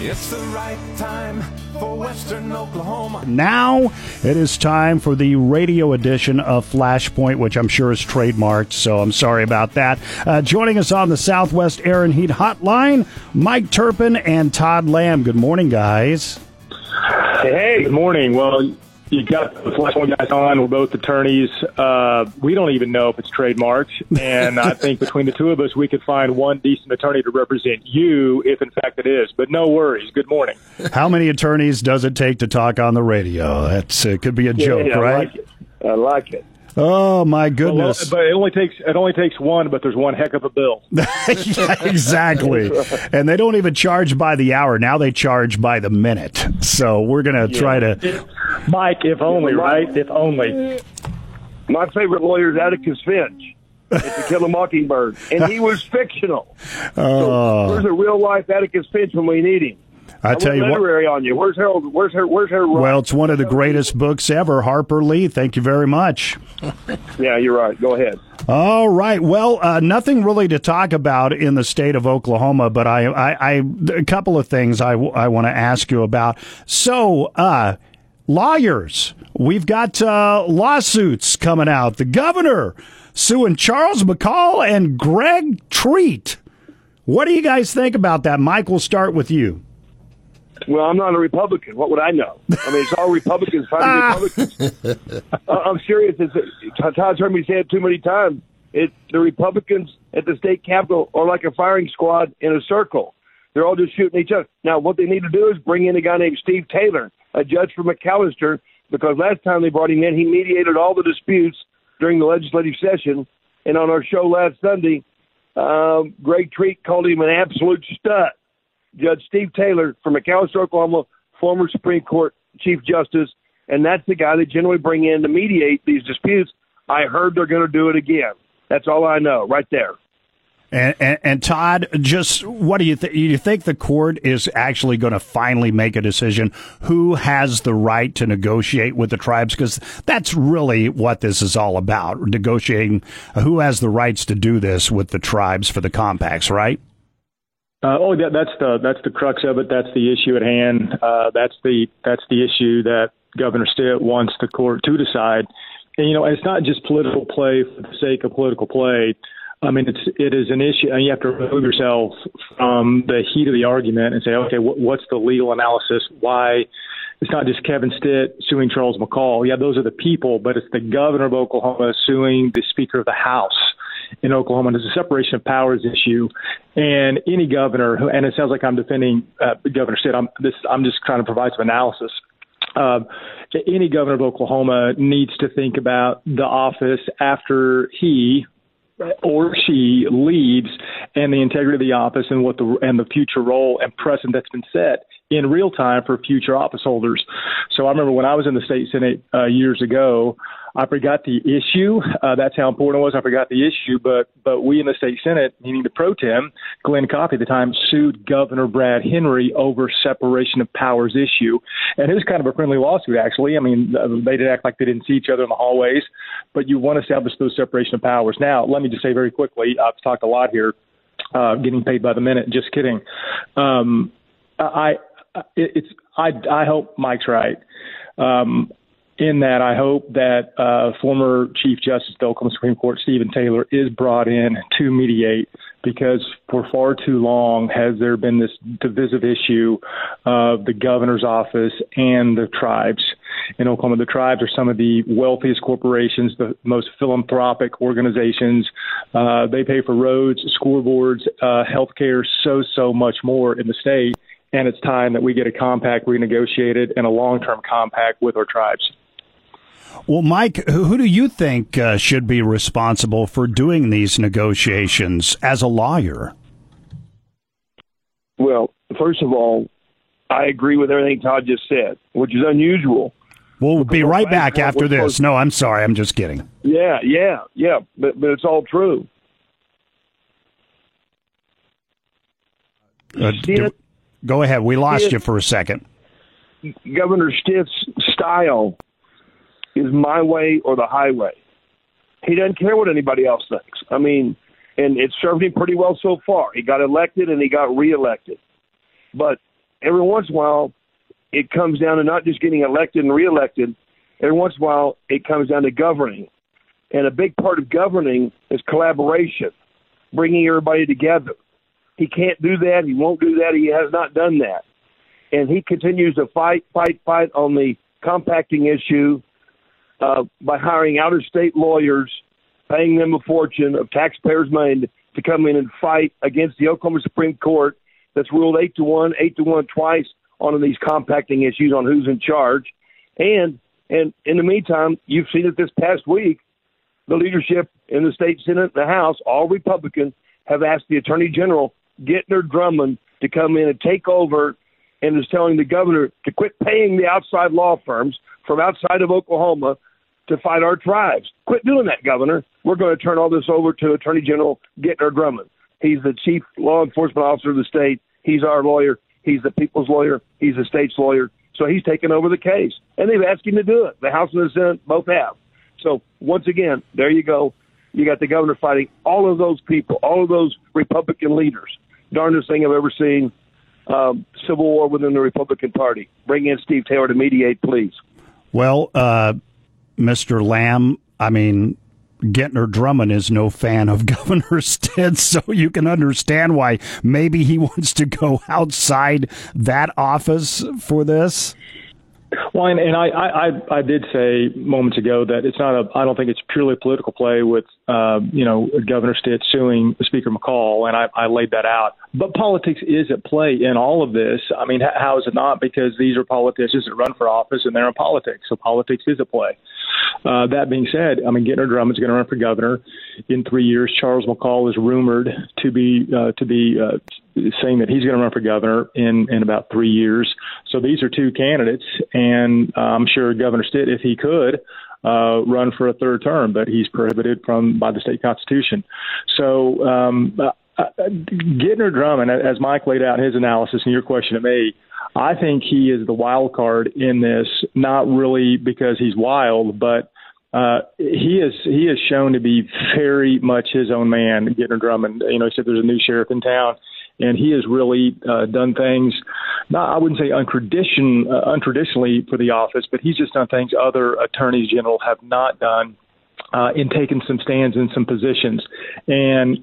It's the right time for Western Oklahoma. Now it is time for the radio edition of Flashpoint, which I'm sure is trademarked, so I'm sorry about that. Uh, joining us on the Southwest Air and Heat Hotline, Mike Turpen and Todd Lamb. Good morning, guys. Hey, good morning. Well, you got the one guys on. We're both attorneys. Uh, we don't even know if it's trademarked, and I think between the two of us, we could find one decent attorney to represent you, if in fact it is. But no worries. Good morning. How many attorneys does it take to talk on the radio? That's it. Could be a joke, yeah, I right? Like it. I like it. Oh my goodness! but it only takes it only takes one, but there's one heck of a bill. yeah, exactly. And they don't even charge by the hour. Now they charge by the minute. So we're going to try to. Mike, if only, right? If only. My favorite lawyer is Atticus Finch. It's To Kill a Mockingbird, and he was fictional. Oh, Where's a real life Atticus Finch when we need him? I tell you went what. literary on you. Where's Harold? Where's her? Where's her? Well, it's one of the greatest books ever. Harper Lee, thank you very much. Yeah, you're right. Go ahead. All right. Well, uh, nothing really to talk about in the state of Oklahoma, but I, I, I a couple of things I, I want to ask you about. So, uh, lawyers, we've got uh, lawsuits coming out. The governor suing Charles McCall and Greg Treat. What do you guys think about that? Mike, we'll start with you. Well, I'm not a Republican. What would I know? I mean, it's all Republicans fighting Republicans. I- I'm serious. It's, Todd's heard me say it too many times. It the Republicans at the state capitol are like a firing squad in a circle. They're all just shooting each other. Now, what they need to do is bring in a guy named Steve Taylor, a judge from McAlester, because last time they brought him in, he mediated all the disputes during the legislative session. And on our show last Sunday, um, Greg Treat called him an absolute stud. Judge Steve Taylor from McAlester, Oklahoma, former Supreme Court Chief Justice, and that's the guy they generally bring in to mediate these disputes. I heard they're going to do it again. That's all I know, right there. And, and, and Todd, just what do you think? You think the court is actually going to finally make a decision who has the right to negotiate with the tribes? Because that's really what this is all about: negotiating who has the rights to do this with the tribes for the compacts, right? Uh, oh, that, that's the that's the crux of it. That's the issue at hand. Uh, that's the that's the issue that Governor Stitt wants the court to decide. And you know, it's not just political play for the sake of political play. I mean, it's it is an issue, and you have to remove yourself from the heat of the argument and say, okay, what, what's the legal analysis? Why? It's not just Kevin Stitt suing Charles McCall. Yeah, those are the people, but it's the governor of Oklahoma suing the Speaker of the House in Oklahoma. There's a separation of powers issue, and any governor who, and it sounds like I'm defending uh, Governor Stitt. I'm this. I'm just trying to provide some analysis. Um, any governor of Oklahoma needs to think about the office after he or she leaves and the integrity of the office and what the and the future role and precedent that's been set in real time for future office holders. So I remember when I was in the state senate uh, years ago, I forgot the issue. Uh, that's how important it was. I forgot the issue, but but we in the state senate, meaning the pro tem, Glenn Coffee at the time, sued Governor Brad Henry over separation of powers issue, and it was kind of a friendly lawsuit actually. I mean, uh, they did act like they didn't see each other in the hallways, but you want to establish those separation of powers. Now, let me just say very quickly, I've talked a lot here, uh, getting paid by the minute. Just kidding. Um, I, it's I I hope Mike's right. Um, in that, I hope that uh, former Chief Justice of the Oklahoma Supreme Court Stephen Taylor is brought in to mediate because for far too long has there been this divisive issue of the governor's office and the tribes. In Oklahoma, the tribes are some of the wealthiest corporations, the most philanthropic organizations. Uh, they pay for roads, scoreboards, uh, health care, so, so much more in the state. And it's time that we get a compact renegotiated and a long term compact with our tribes. Well, Mike, who do you think uh, should be responsible for doing these negotiations as a lawyer? Well, first of all, I agree with everything Todd just said, which is unusual. We'll be right back after this. No, I'm sorry. I'm just kidding. Yeah, yeah, yeah, but but it's all true. Uh, do- go ahead. We lost you for a second. Governor Stitt's style is my way or the highway. He doesn't care what anybody else thinks. I mean, and it served him pretty well so far. He got elected and he got reelected. But every once in a while, it comes down to not just getting elected and reelected. Every once in a while, it comes down to governing. And a big part of governing is collaboration, bringing everybody together. He can't do that. He won't do that. He has not done that. And he continues to fight, fight, fight on the compacting issue uh, by hiring out of state lawyers, paying them a fortune of taxpayers' money to come in and fight against the Oklahoma Supreme Court that's ruled eight to one, eight to one twice on these compacting issues on who's in charge. And and in the meantime, you've seen it this past week. The leadership in the state senate and the House, all Republican, have asked the Attorney General Gentner Drummond to come in and take over, and is telling the governor to quit paying the outside law firms from outside of Oklahoma to fight our tribes. Quit doing that, Governor. We're going to turn all this over to Attorney General Gentner Drummond. He's the chief law enforcement officer of the state. He's our lawyer. He's the people's lawyer. He's the state's lawyer. So he's taken over the case. And they've asked him to do it. The House and the Senate both have. So once again, there you go. You got the governor fighting all of those people, all of those Republican leaders. Darndest thing I've ever seen. Um, civil war within the Republican Party. Bring in Steve Taylor to mediate, please. Well, uh, Mr. Lamb, I mean, Gentner Drummond is no fan of Governor Stitt, so you can understand why maybe he wants to go outside that office for this. Well, and, and I, I, I did say moments ago that it's not a. I don't think it's purely political play with, uh, you know, Governor Stitt suing Speaker McCall, and I, I laid that out. But politics is at play in all of this. I mean, how is it not? Because these are politicians that run for office, and they're in politics, so politics is at play. Uh, that being said, I mean, Gentner Drummond's going to run for governor in three years. Charles McCall is rumored to be uh, to be uh, saying that he's going to run for governor in in about three years. So these are two candidates, and I'm sure Governor Stitt, if he could, uh, run for a third term, but he's prohibited from by the state constitution. So um, uh, uh Gentner Drummond, as Mike laid out his analysis and your question to me, I think he is the wild card in this, not really because he's wild, but uh, he is he is shown to be very much his own man. Gentner Drummond, you know, he said there's a new sheriff in town, and he has really uh, done things. Not I wouldn't say untradition uh, untraditionally for the office, but he's just done things other attorneys general have not done. Uh, in taking some stands in some positions, and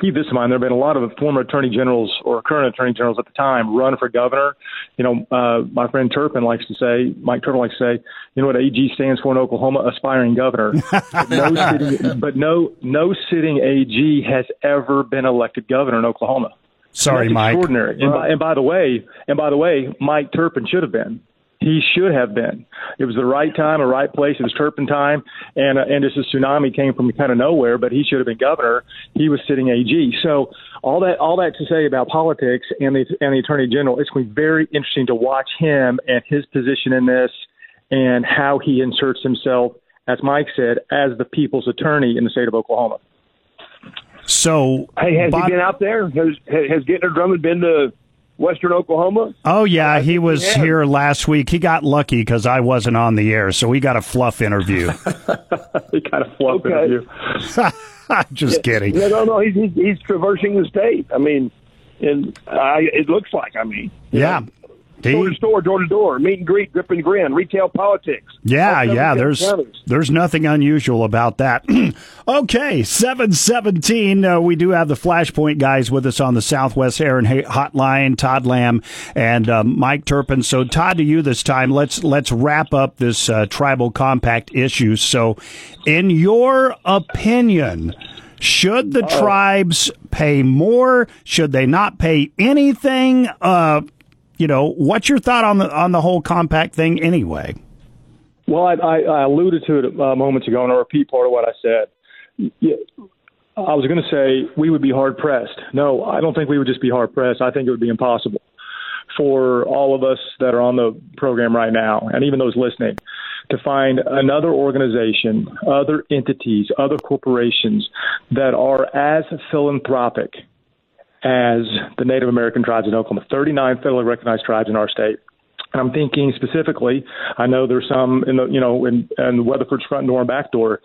keep this in mind. There have been a lot of former attorney generals or current attorney generals at the time run for governor. You know, uh, my friend Turpen likes to say, Mike Turpen likes to say, you know what AG stands for in Oklahoma? Aspiring governor. but, no sitting, but no, no sitting AG has ever been elected governor in Oklahoma. Sorry, Mike. Extraordinary. And by, and by the way, and by the way, Mike Turpen should have been he should have been. It was the right time, a right place. It was turpentine, and uh, and just a tsunami came from kind of nowhere. But he should have been governor. He was sitting AG. So all that all that to say about politics and the and the attorney general, it's going to be very interesting to watch him and his position in this, and how he inserts himself, as Mike said, as the people's attorney in the state of Oklahoma. So, hey, has he been out there? Has has Gentner Drummond been to Western Oklahoma? Oh yeah, he was he here last week. He got lucky because I wasn't on the air, so he got a fluff interview. he got a fluff okay. interview. Just yeah, kidding. Yeah, no, no, he's, he's, he's traversing the state. I mean, and I, it looks like. I mean, yeah. Know, Door to store, door to door, meet and greet, grip and grin, retail politics. Yeah, yeah. There's counties. there's nothing unusual about that. okay, seven seventeen. Uh, we do have the Flashpoint guys with us on the Southwest Aaron Hotline. Todd Lamb and uh, Mike Turpen. So Todd, to you this time. Let's let's wrap up this uh, tribal compact issue. So, in your opinion. Should the oh. tribes pay more? Should they not pay anything? Uh, you know, what's your thought on the on the whole compact thing anyway? Well, I, I, I alluded to it uh, moments ago, and I'll repeat part of what I said. I was going to say we would be hard pressed. No, I don't think we would just be hard pressed. I think it would be impossible for all of us that are on the program right now, and even those listening, to find another organization, other entities, other corporations that are as philanthropic as the Native American tribes in Oklahoma, 39 federally recognized tribes in our state. And I'm thinking specifically, I know there's some in the, you know, in, in Weatherford's front door and back door,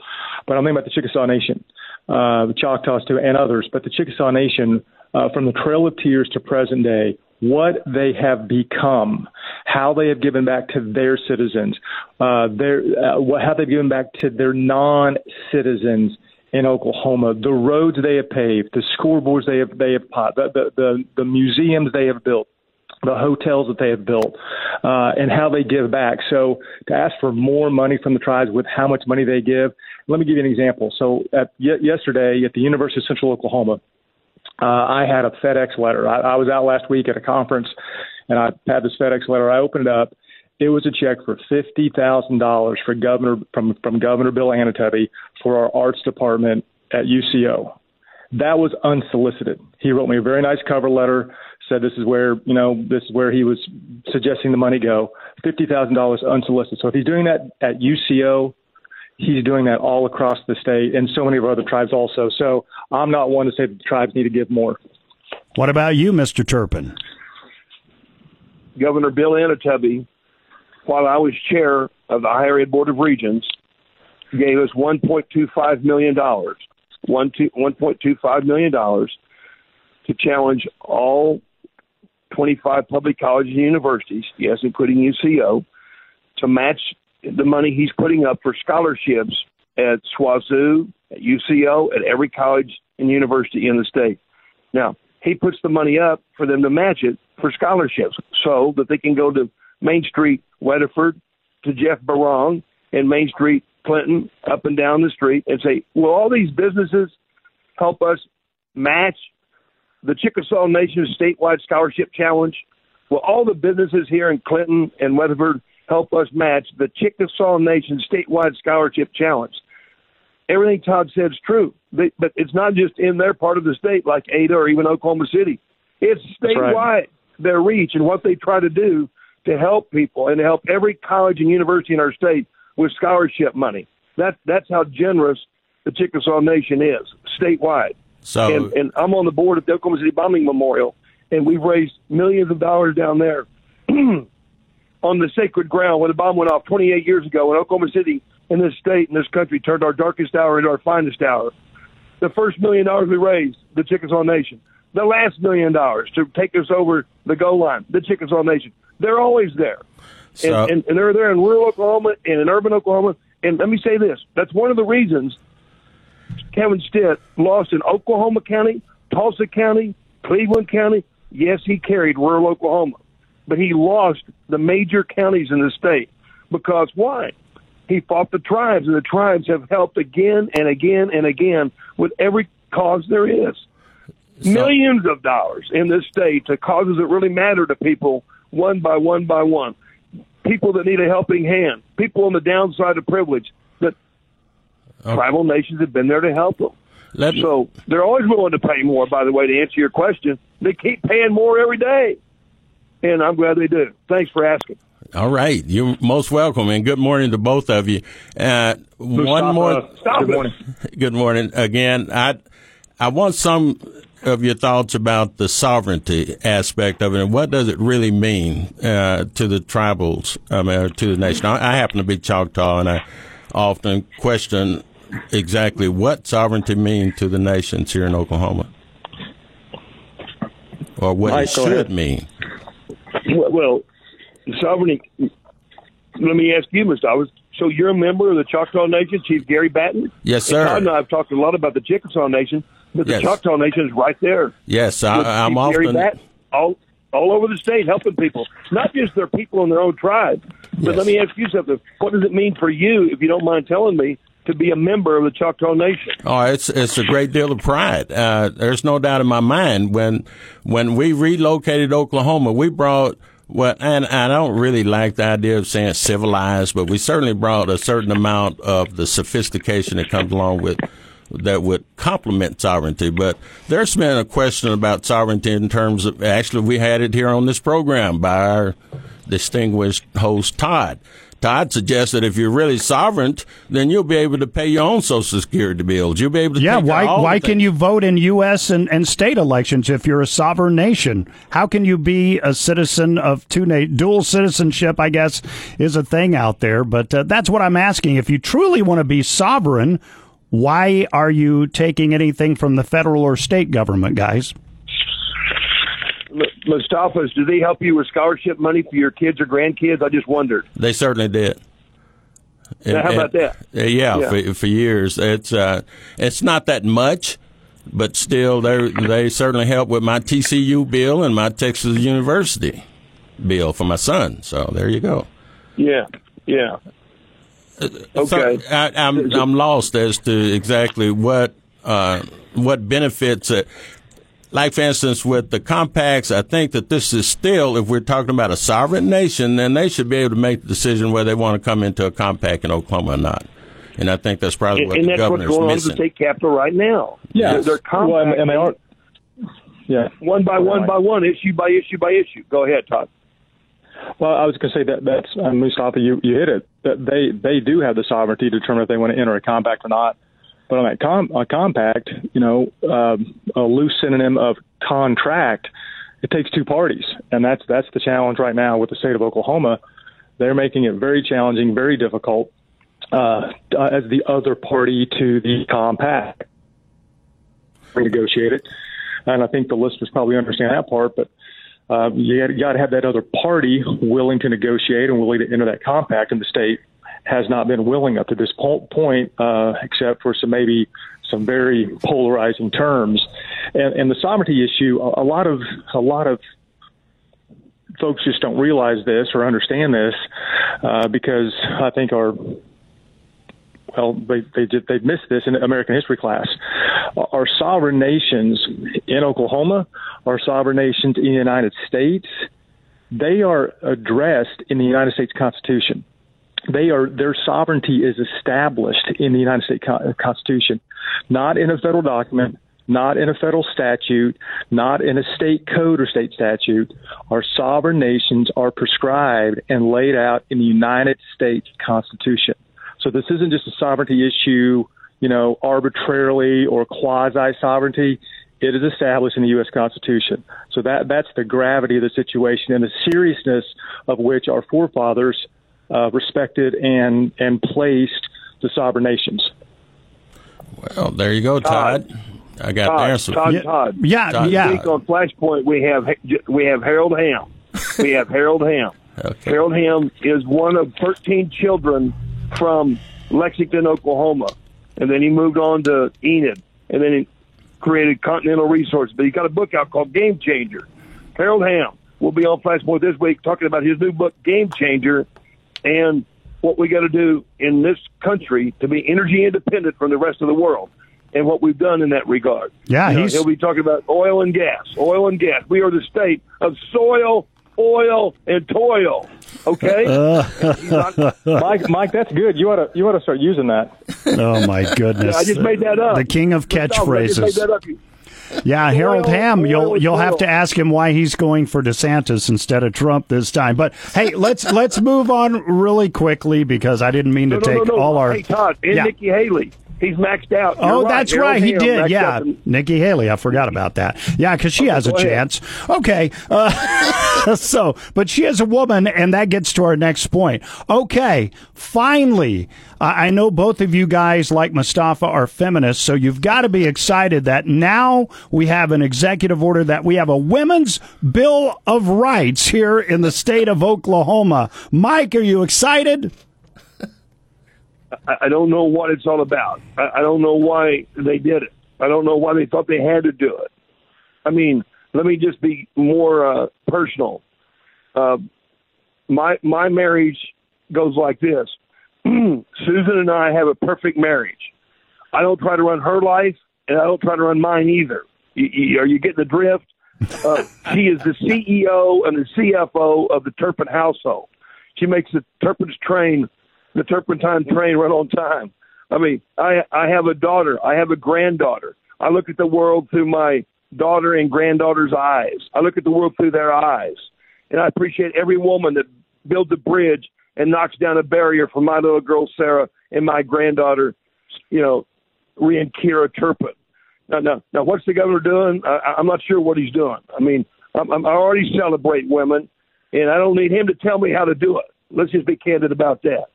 but I'm thinking about the Chickasaw Nation, uh, the Choctaws too, and others. But the Chickasaw Nation, uh, from the Trail of Tears to present day, what they have become, how they have given back to their citizens, uh, their uh, what, how they've given back to their non-citizens in Oklahoma, the roads they have paved, the scoreboards they have they have pot, the, the the the museums they have built, the hotels that they have built, uh, and how they give back. So to ask for more money from the tribes with how much money they give, let me give you an example. So at y- yesterday at the University of Central Oklahoma, uh, I had a FedEx letter. I, I was out last week at a conference, and I had this FedEx letter. I opened it up. It was a check for fifty thousand dollars for Governor from from Governor Bill Anoatubby for our arts department at UCO. That was unsolicited. He wrote me a very nice cover letter. Said this is where you know this is where he was suggesting the money go. Fifty thousand dollars unsolicited. So if he's doing that at UCO, he's doing that all across the state and so many of our other tribes also. So I'm not one to say that the tribes need to give more. What about you, Mr. Turpen? Governor Bill Anoatubby, while I was chair of the Higher Ed Board of Regents, gave us $1.25 million, $1.25 million to challenge all 25 public colleges and universities, yes, including UCO, to match the money he's putting up for scholarships at SWOSU, at UCO, at every college and university in the state. Now, he puts the money up for them to match it for scholarships so that they can go to Main Street, Weatherford, to Jeff Barong, and Main Street, Clinton, up and down the street, and say, will all these businesses help us match the Chickasaw Nation statewide scholarship challenge? Will all the businesses here in Clinton and Weatherford help us match the Chickasaw Nation statewide scholarship challenge? Everything Todd said is true, they, but it's not just in their part of the state like Ada or even Oklahoma City. It's statewide, right. their reach and what they try to do to help people and to help every college and university in our state with scholarship money. That that's how generous the Chickasaw Nation is statewide. So, and, and I'm on the board of the Oklahoma City Bombing Memorial, and we've raised millions of dollars down there on the sacred ground when the bomb went off 28 years ago in Oklahoma City, in this state, in this country, turned our darkest hour into our finest hour. The first million dollars we raised, the Chickasaw Nation. The last million dollars to take us over the goal line, the Chickasaw Nation. They're always there. So- and, and, and they're there in rural Oklahoma and in urban Oklahoma. And let me say this that's one of the reasons Kevin Stitt lost in Oklahoma County, Tulsa County, Cleveland County. Yes, he carried rural Oklahoma, but he lost the major counties in the state because why? He fought the tribes, and the tribes have helped again and again and again with every cause there is. Millions of dollars in this state to causes that really matter to people, one by one by one. People that need a helping hand, people on the downside of privilege, that tribal nations have been there to help them. let, So they're always willing to pay more, by the way, to answer your question. They keep paying more every day. And I'm glad they do. Thanks for asking. all right. You're most welcome, and good morning to both of you. Uh, one Mustafa, more. Stop Good morning. Good morning again. I I want some of your thoughts about the sovereignty aspect of it, and what does it really mean uh, to the tribals, I mean, or to the nation. I, I happen to be Choctaw, and I often question exactly what sovereignty means to the nations here in Oklahoma, or what Mike, it should mean. Well, sovereignty. Let me ask you, Mr. So you're a member of the Choctaw Nation, Chief Gary Batton? Yes, sir. And I have talked a lot about the Chickasaw Nation, but the Yes. Choctaw Nation is right there. Yes, I, I'm often. All all over the state helping people, not just their people in their own tribe. But Yes. let me ask you something. What does it mean for you, if you don't mind telling me, to be a member of the Choctaw Nation? Oh, it's it's a great deal of pride. Uh, there's no doubt in my mind when when we relocated Oklahoma, we brought what, and, and I don't really like the idea of saying civilized, but we certainly brought a certain amount of the sophistication that comes along with that would complement sovereignty. But there's been a question about sovereignty in terms of actually we had it here on this program by our distinguished host Todd. Todd suggests that if you're really sovereign, then you'll be able to pay your own Social Security bills. You'll be able to. Yeah, why why can you vote in U.S. And, and state elections if you're a sovereign nation? How can you be a citizen of two na- dual citizenship? I guess is a thing out there, but uh, that's what I'm asking. If you truly want to be sovereign, why are you taking anything from the federal or state government, guys? M- Mustafa's, do they help you with scholarship money for your kids or grandkids? I just wondered. They certainly did. Now, how about that? Uh, yeah, Yeah. For, for years. It's uh, it's not that much, but still, they they certainly help with my TCU bill and my Texas University bill for my son. So there you go. Yeah, yeah. Okay. So I, I'm I'm lost as to exactly what uh, what benefits. Uh, like for instance, with the compacts, I think that this is still, if we're talking about a sovereign nation, then they should be able to make the decision whether they want to come into a compact in Oklahoma or not. And I think that's probably And, what and the that's what's governor's going on at the state capitol right now. Yeah, They're, they're well, and, and they are. Yeah, one by one by one, issue by issue by issue. Go ahead, Todd. Well, I was going to say that that's uh, Mustafa. You you hit it. That they they do have the sovereignty to determine if they want to enter a compact or not. But on that com- a compact, you know, um, a loose synonym of contract, it takes two parties, and that's that's the challenge right now with the state of Oklahoma. They're making it very challenging, very difficult uh, as the other party to the compact. Renegotiate it, and I think the listeners probably understand that part, but uh, you got to have that other party willing to negotiate and willing to enter that compact, and the state has not been willing up to this po- point, uh, except for some maybe some very polarizing terms. And, and the sovereignty issue, a, a lot of a lot of folks just don't realize this or understand this uh, because I think our well, they they did, they missed this in American history class. Our sovereign nations in Oklahoma, our sovereign nations in the United States, they are addressed in the United States Constitution. They are their sovereignty is established in the United States Constitution, not in a federal document, not in a federal statute, not in a state code or state statute. Our sovereign nations are prescribed and laid out in the United States Constitution. So this isn't just a sovereignty issue, you know, arbitrarily or quasi sovereignty. It is established in the U.S. Constitution. So that that's the gravity of the situation and the seriousness of which our forefathers uh, respected and and placed the sovereign nations. Well, there you go, Todd. Todd. I got the Todd, answer. Todd, Yeah. Todd. Yeah, Todd. Yeah. week on Flashpoint, we have we have Harold Hamm. We have Harold Hamm. Okay. Harold Hamm is one of 13 children from Lexington, Oklahoma, and then he moved on to Enid, and then he created Continental Resources. But he got a book out called Game Changer. Harold Hamm will be on Flashpoint this week talking about his new book, Game Changer, and what we got to do in this country to be energy independent from the rest of the world, and what we've done in that regard. Yeah, You know, he's- he'll be talking about oil and gas, oil and gas. We are the state of soil, oil, and toil. Okay, uh. He's Mike, Mike, that's good. You ought to you ought to start using that. Oh my goodness! I just made that up. The king of Mustafa, I just made catchphrases. Yeah, Harold Hamm. You'll you'll have to ask him why he's going for DeSantis instead of Trump this time. But hey, let's let's move on really quickly because I didn't mean to No, no, take no. all our. Hey, Todd, and Yeah. Nikki Haley. He's maxed out. Oh, You're that's Harold right. He Hamm did. Yeah, and- Nikki Haley. I forgot about that. Yeah, because she has a ahead. chance. Okay. Uh, so, but she is a woman, and that gets to our next point. Okay. Finally, I know both of you guys, like Mustafa, are feminists, so you've got to be excited that now we have an executive order that we have a women's bill of rights here in the state of Oklahoma. Mike, are you excited? I, I don't know what it's all about. I, I don't know why they did it. I don't know why they thought they had to do it. I mean, let me just be more uh, personal. Uh, my my marriage goes like this. Susan and I have a perfect marriage. I don't try to run her life, and I don't try to run mine either. You, you, are you getting the drift? Uh, she is the CEO and the CFO of the Turpen household. She makes the Turpen's train, the Turpentine train run on time. I mean, I I have a daughter. I have a granddaughter. I look at the world through my daughter and granddaughter's eyes. I look at the world through their eyes, and I appreciate every woman that builds a bridge and knocks down a barrier for my little girl Sarah and my granddaughter, you know, Rian Kira Turpen. Now, now, now, what's the governor doing? I, I'm not sure what he's doing. I mean, I'm, I already celebrate women, and I don't need him to tell me how to do it. Let's just be candid about that.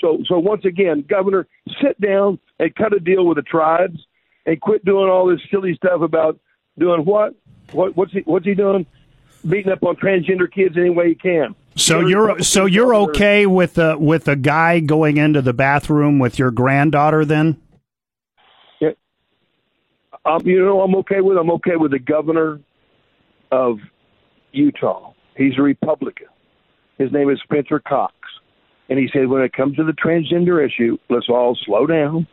So, so once again, Governor, sit down and cut a deal with the tribes, and quit doing all this silly stuff about doing what? What what's he what's he doing? beating up on transgender kids any way he can. So you're so you're okay with a with a guy going into the bathroom with your granddaughter then? Yeah. Um, you know, I'm okay with. I'm okay with the governor of Utah. He's a Republican. His name is Spencer Cox, and he said when it comes to the transgender issue, let's all slow down.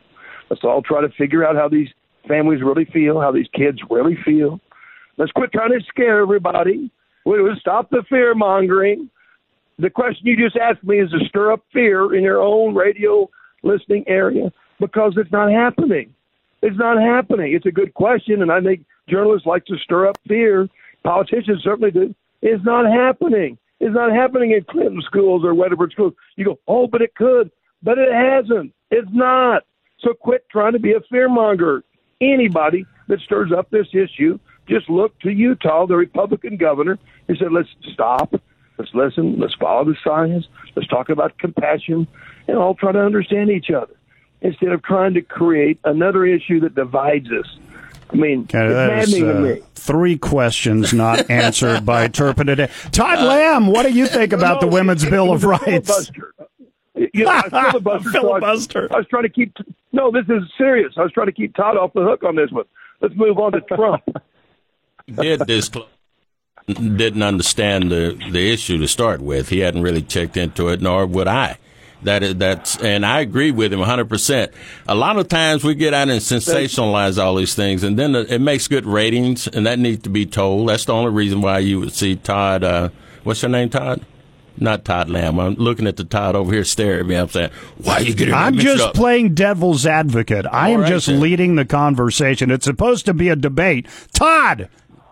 Let's all try to figure out how these families really feel, how these kids really feel. Let's quit trying to scare everybody. We will stop the fear mongering the question you just asked me is to stir up fear in your own radio listening area because it's not happening. It's not happening. It's a good question, and I think journalists like to stir up fear. Politicians certainly do. It's not happening. It's not happening in Clinton schools or Weatherford schools. You go, oh, but it could, but it hasn't. It's not. So quit trying to be a fearmonger. Anybody that stirs up this issue, just look to Utah, the Republican governor, who said, let's stop Let's listen. Let's follow the science. Let's talk about compassion and all try to understand each other instead of trying to create another issue that divides us. I mean, okay, it's maddening uh. Three questions not answered by Turpen today. Todd Lamb, what do you think about no, the Women's Bill of Rights? You know, I filibuster. filibuster. So I, I was trying to keep. No, this is serious. I was trying to keep Todd off the hook on this one. Let's move on to Trump. Did disclose didn't understand the the issue to start with. He hadn't really checked into it, nor would I. That is, that's, and I agree with him 100%. A lot of times we get out and sensationalize all these things, and then it makes good ratings, and that needs to be told. That's the only reason why you would see Todd, uh, what's your name, Todd? Not Todd Lamb. I'm looking at the Todd over here staring at me. I'm saying, why are you getting I'm just up? playing devil's advocate. I am right, just then. leading the conversation. It's supposed to be a debate. Todd,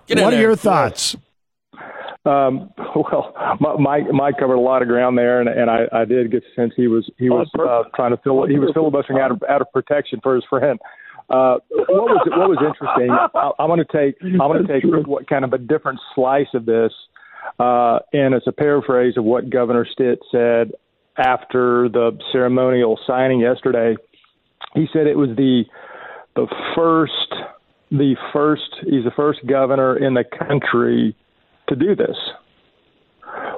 what are your thoughts? Um, well, Mike Mike covered a lot of ground there, and, and I, I did get the sense he was he was uh, trying to fill he was filibustering out of out of protection for his friend. Uh, what was what was interesting? I, I'm going to take I'm going to take what kind of a different slice of this, uh, and it's a paraphrase of what Governor Stitt said after the ceremonial signing yesterday. He said it was the the first the first he's the first governor in the country to do this.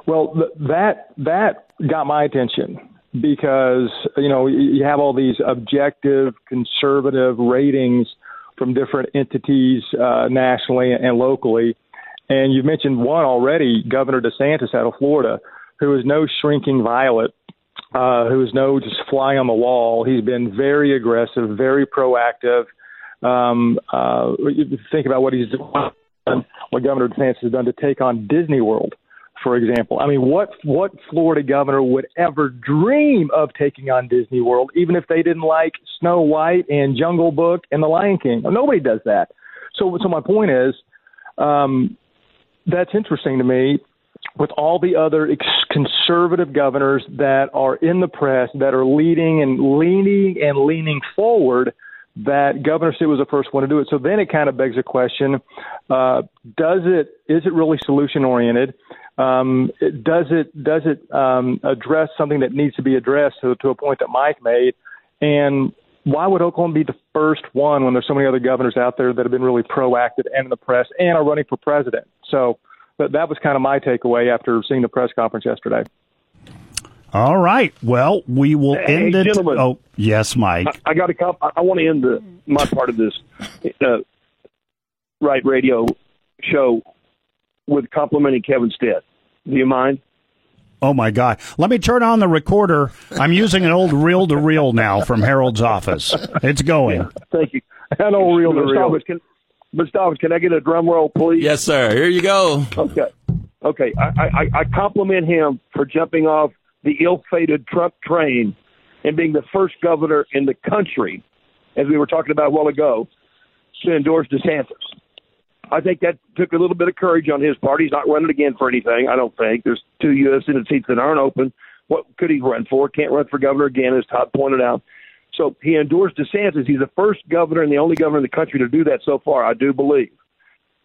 Well, th- that that got my attention because you know you have all these objective conservative ratings from different entities uh, nationally and locally, and you mentioned one already, Governor DeSantis out of Florida, who is no shrinking violet, uh, who is no just flying on the wall. He's been very aggressive, very proactive. Um, uh, think about what he's doing done, what Governor DeSantis has done to take on Disney World, for example. I mean, what what Florida governor would ever dream of taking on Disney World, even if they didn't like Snow White and Jungle Book and The Lion King? Nobody does that. So, so my point is, um, that's interesting to me. With all the other ex- conservative governors that are in the press that are leading and leaning and leaning forward that Governor Stitt was the first one to do it. So then it kind of begs a question: uh, Does it is it really solution oriented? Um, does it does it um, address something that needs to be addressed to, to a point that Mike made? And why would Oklahoma be the first one when there's so many other governors out there that have been really proactive and in the press and are running for president? So that was kind of my takeaway after seeing the press conference yesterday. All right. Well, we will hey, end it. Gentlemen, oh, yes, Mike. I, I got to. Comp- I want to end the, my part of this uh, right radio show with complimenting Kevin Stitt. Do you mind? Oh my God! Let me turn on the recorder. I'm using an old reel to reel now from Harold's office. It's going. Yeah, thank you. An old reel to reel. Can, Mr. can I get a drum roll, please? Yes, sir. Here you go. Okay. Okay. I, I, I compliment him for jumping off the ill-fated Trump train and being the first governor in the country, as we were talking about a while ago, to endorse DeSantis. I think that took a little bit of courage on his part. He's not running again for anything, I don't think. There's two U.S. Senate seats that aren't open. What could he run for? Can't run for governor again, as Todd pointed out. So he endorsed DeSantis. He's the first governor and the only governor in the country to do that so far, I do believe.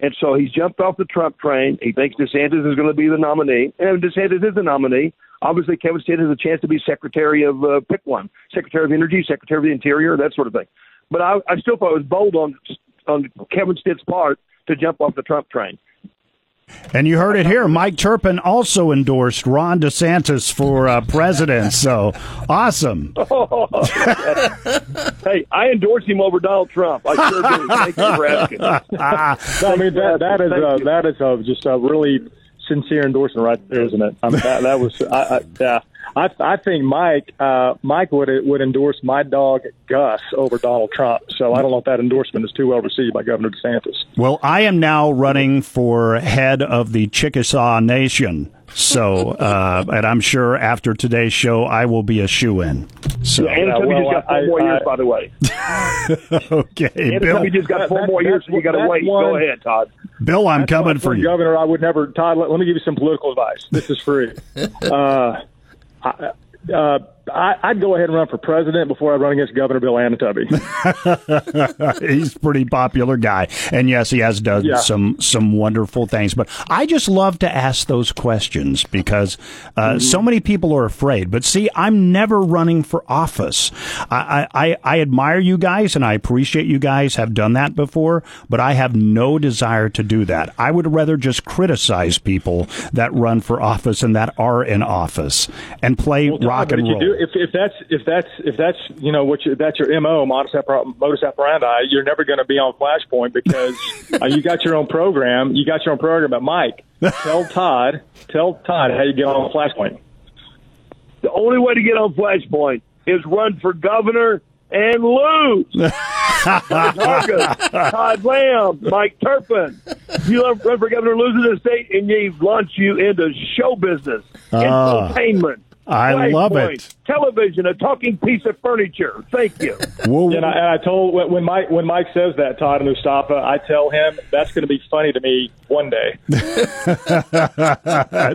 And so he's jumped off the Trump train. He thinks DeSantis is going to be the nominee. And DeSantis is the nominee, obviously Kevin Stitt has a chance to be Secretary of uh, pick one, Secretary of Energy, Secretary of the Interior, that sort of thing. But I, I still thought it was bold on on Kevin Stitt's part to jump off the Trump train. And you heard it here. Mike Turpen also endorsed Ron DeSantis for uh, president. So awesome. hey, I endorse him over Donald Trump. I sure do. Thank you for asking. I mean that that is Thank uh, that is uh, just a really sincere endorsement right there, isn't it? I mean, that, that was I, I, yeah. I I think Mike uh, Mike would would endorse my dog Gus over Donald Trump. So I don't know if that endorsement is too well received by Governor DeSantis. Well, I am now running for head of the Chickasaw Nation. So, uh, and I'm sure after today's show, I will be a shoe in. So, And Yeah, Toby well, just got four I- more I- years, by the way. okay, And Bill, Toby just got four that- more years, that's you got to wait. one- Go ahead, Todd. Bill, I'm coming why for you. Governor. I would never. Todd, let, let me give you some political advice. This is free. uh, I, uh, I, I'd go ahead and run for president before I run against Governor Bill Anoatubby. He's a pretty popular guy, and yes, he has done Yeah. some some wonderful things. But I just love to ask those questions because uh, so many people are afraid. But see, I'm never running for office. I, I I admire you guys, and I appreciate you guys have done that before. But I have no desire to do that. I would rather just criticize people that run for office and that are in office and play Well, rock and roll. You do, if, if that's if that's if that's you know what you, that's your mo modus, oper- modus operandi, you're never going to be on Flashpoint because uh, you got your own program. You got your own program. But Mike, tell Todd, tell Todd how you get on Flashpoint. The only way to get on Flashpoint is run for governor and lose. Todd Hargis, Todd Lamb, Mike Turpen. You run for governor, lose in the state, and they launch you into show business, entertainment. I love Flashpoint, it. Television, a talking piece of furniture. Thank you. We'll- And I, and I told when when Mike when Mike says that Todd and Mustafa, I tell him that's going to be funny to me one day. it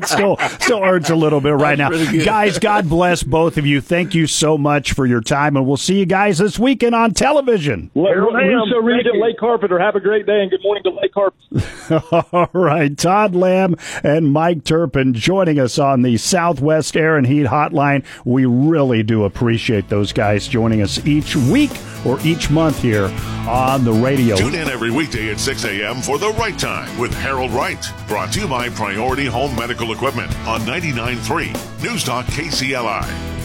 still still hurts a little bit right now. pretty. Guys, God bless both of you. Thank you so much for your time, and we'll see you guys this weekend on television. Let, Russo Reed thank at. Lake Carpenter. Have a great day and good morning to Lake Carpenter. All right, Todd Lamb and Mike Turpen joining us on the Southwest Air and Heat Hotline. We really do appreciate those guys joining us each week or each month here on the radio. Tune in every weekday at 6 a.m. for The Right Time with Harold Wright. Brought to you by Priority Home Medical Equipment on 99.3 News Talk KCLI.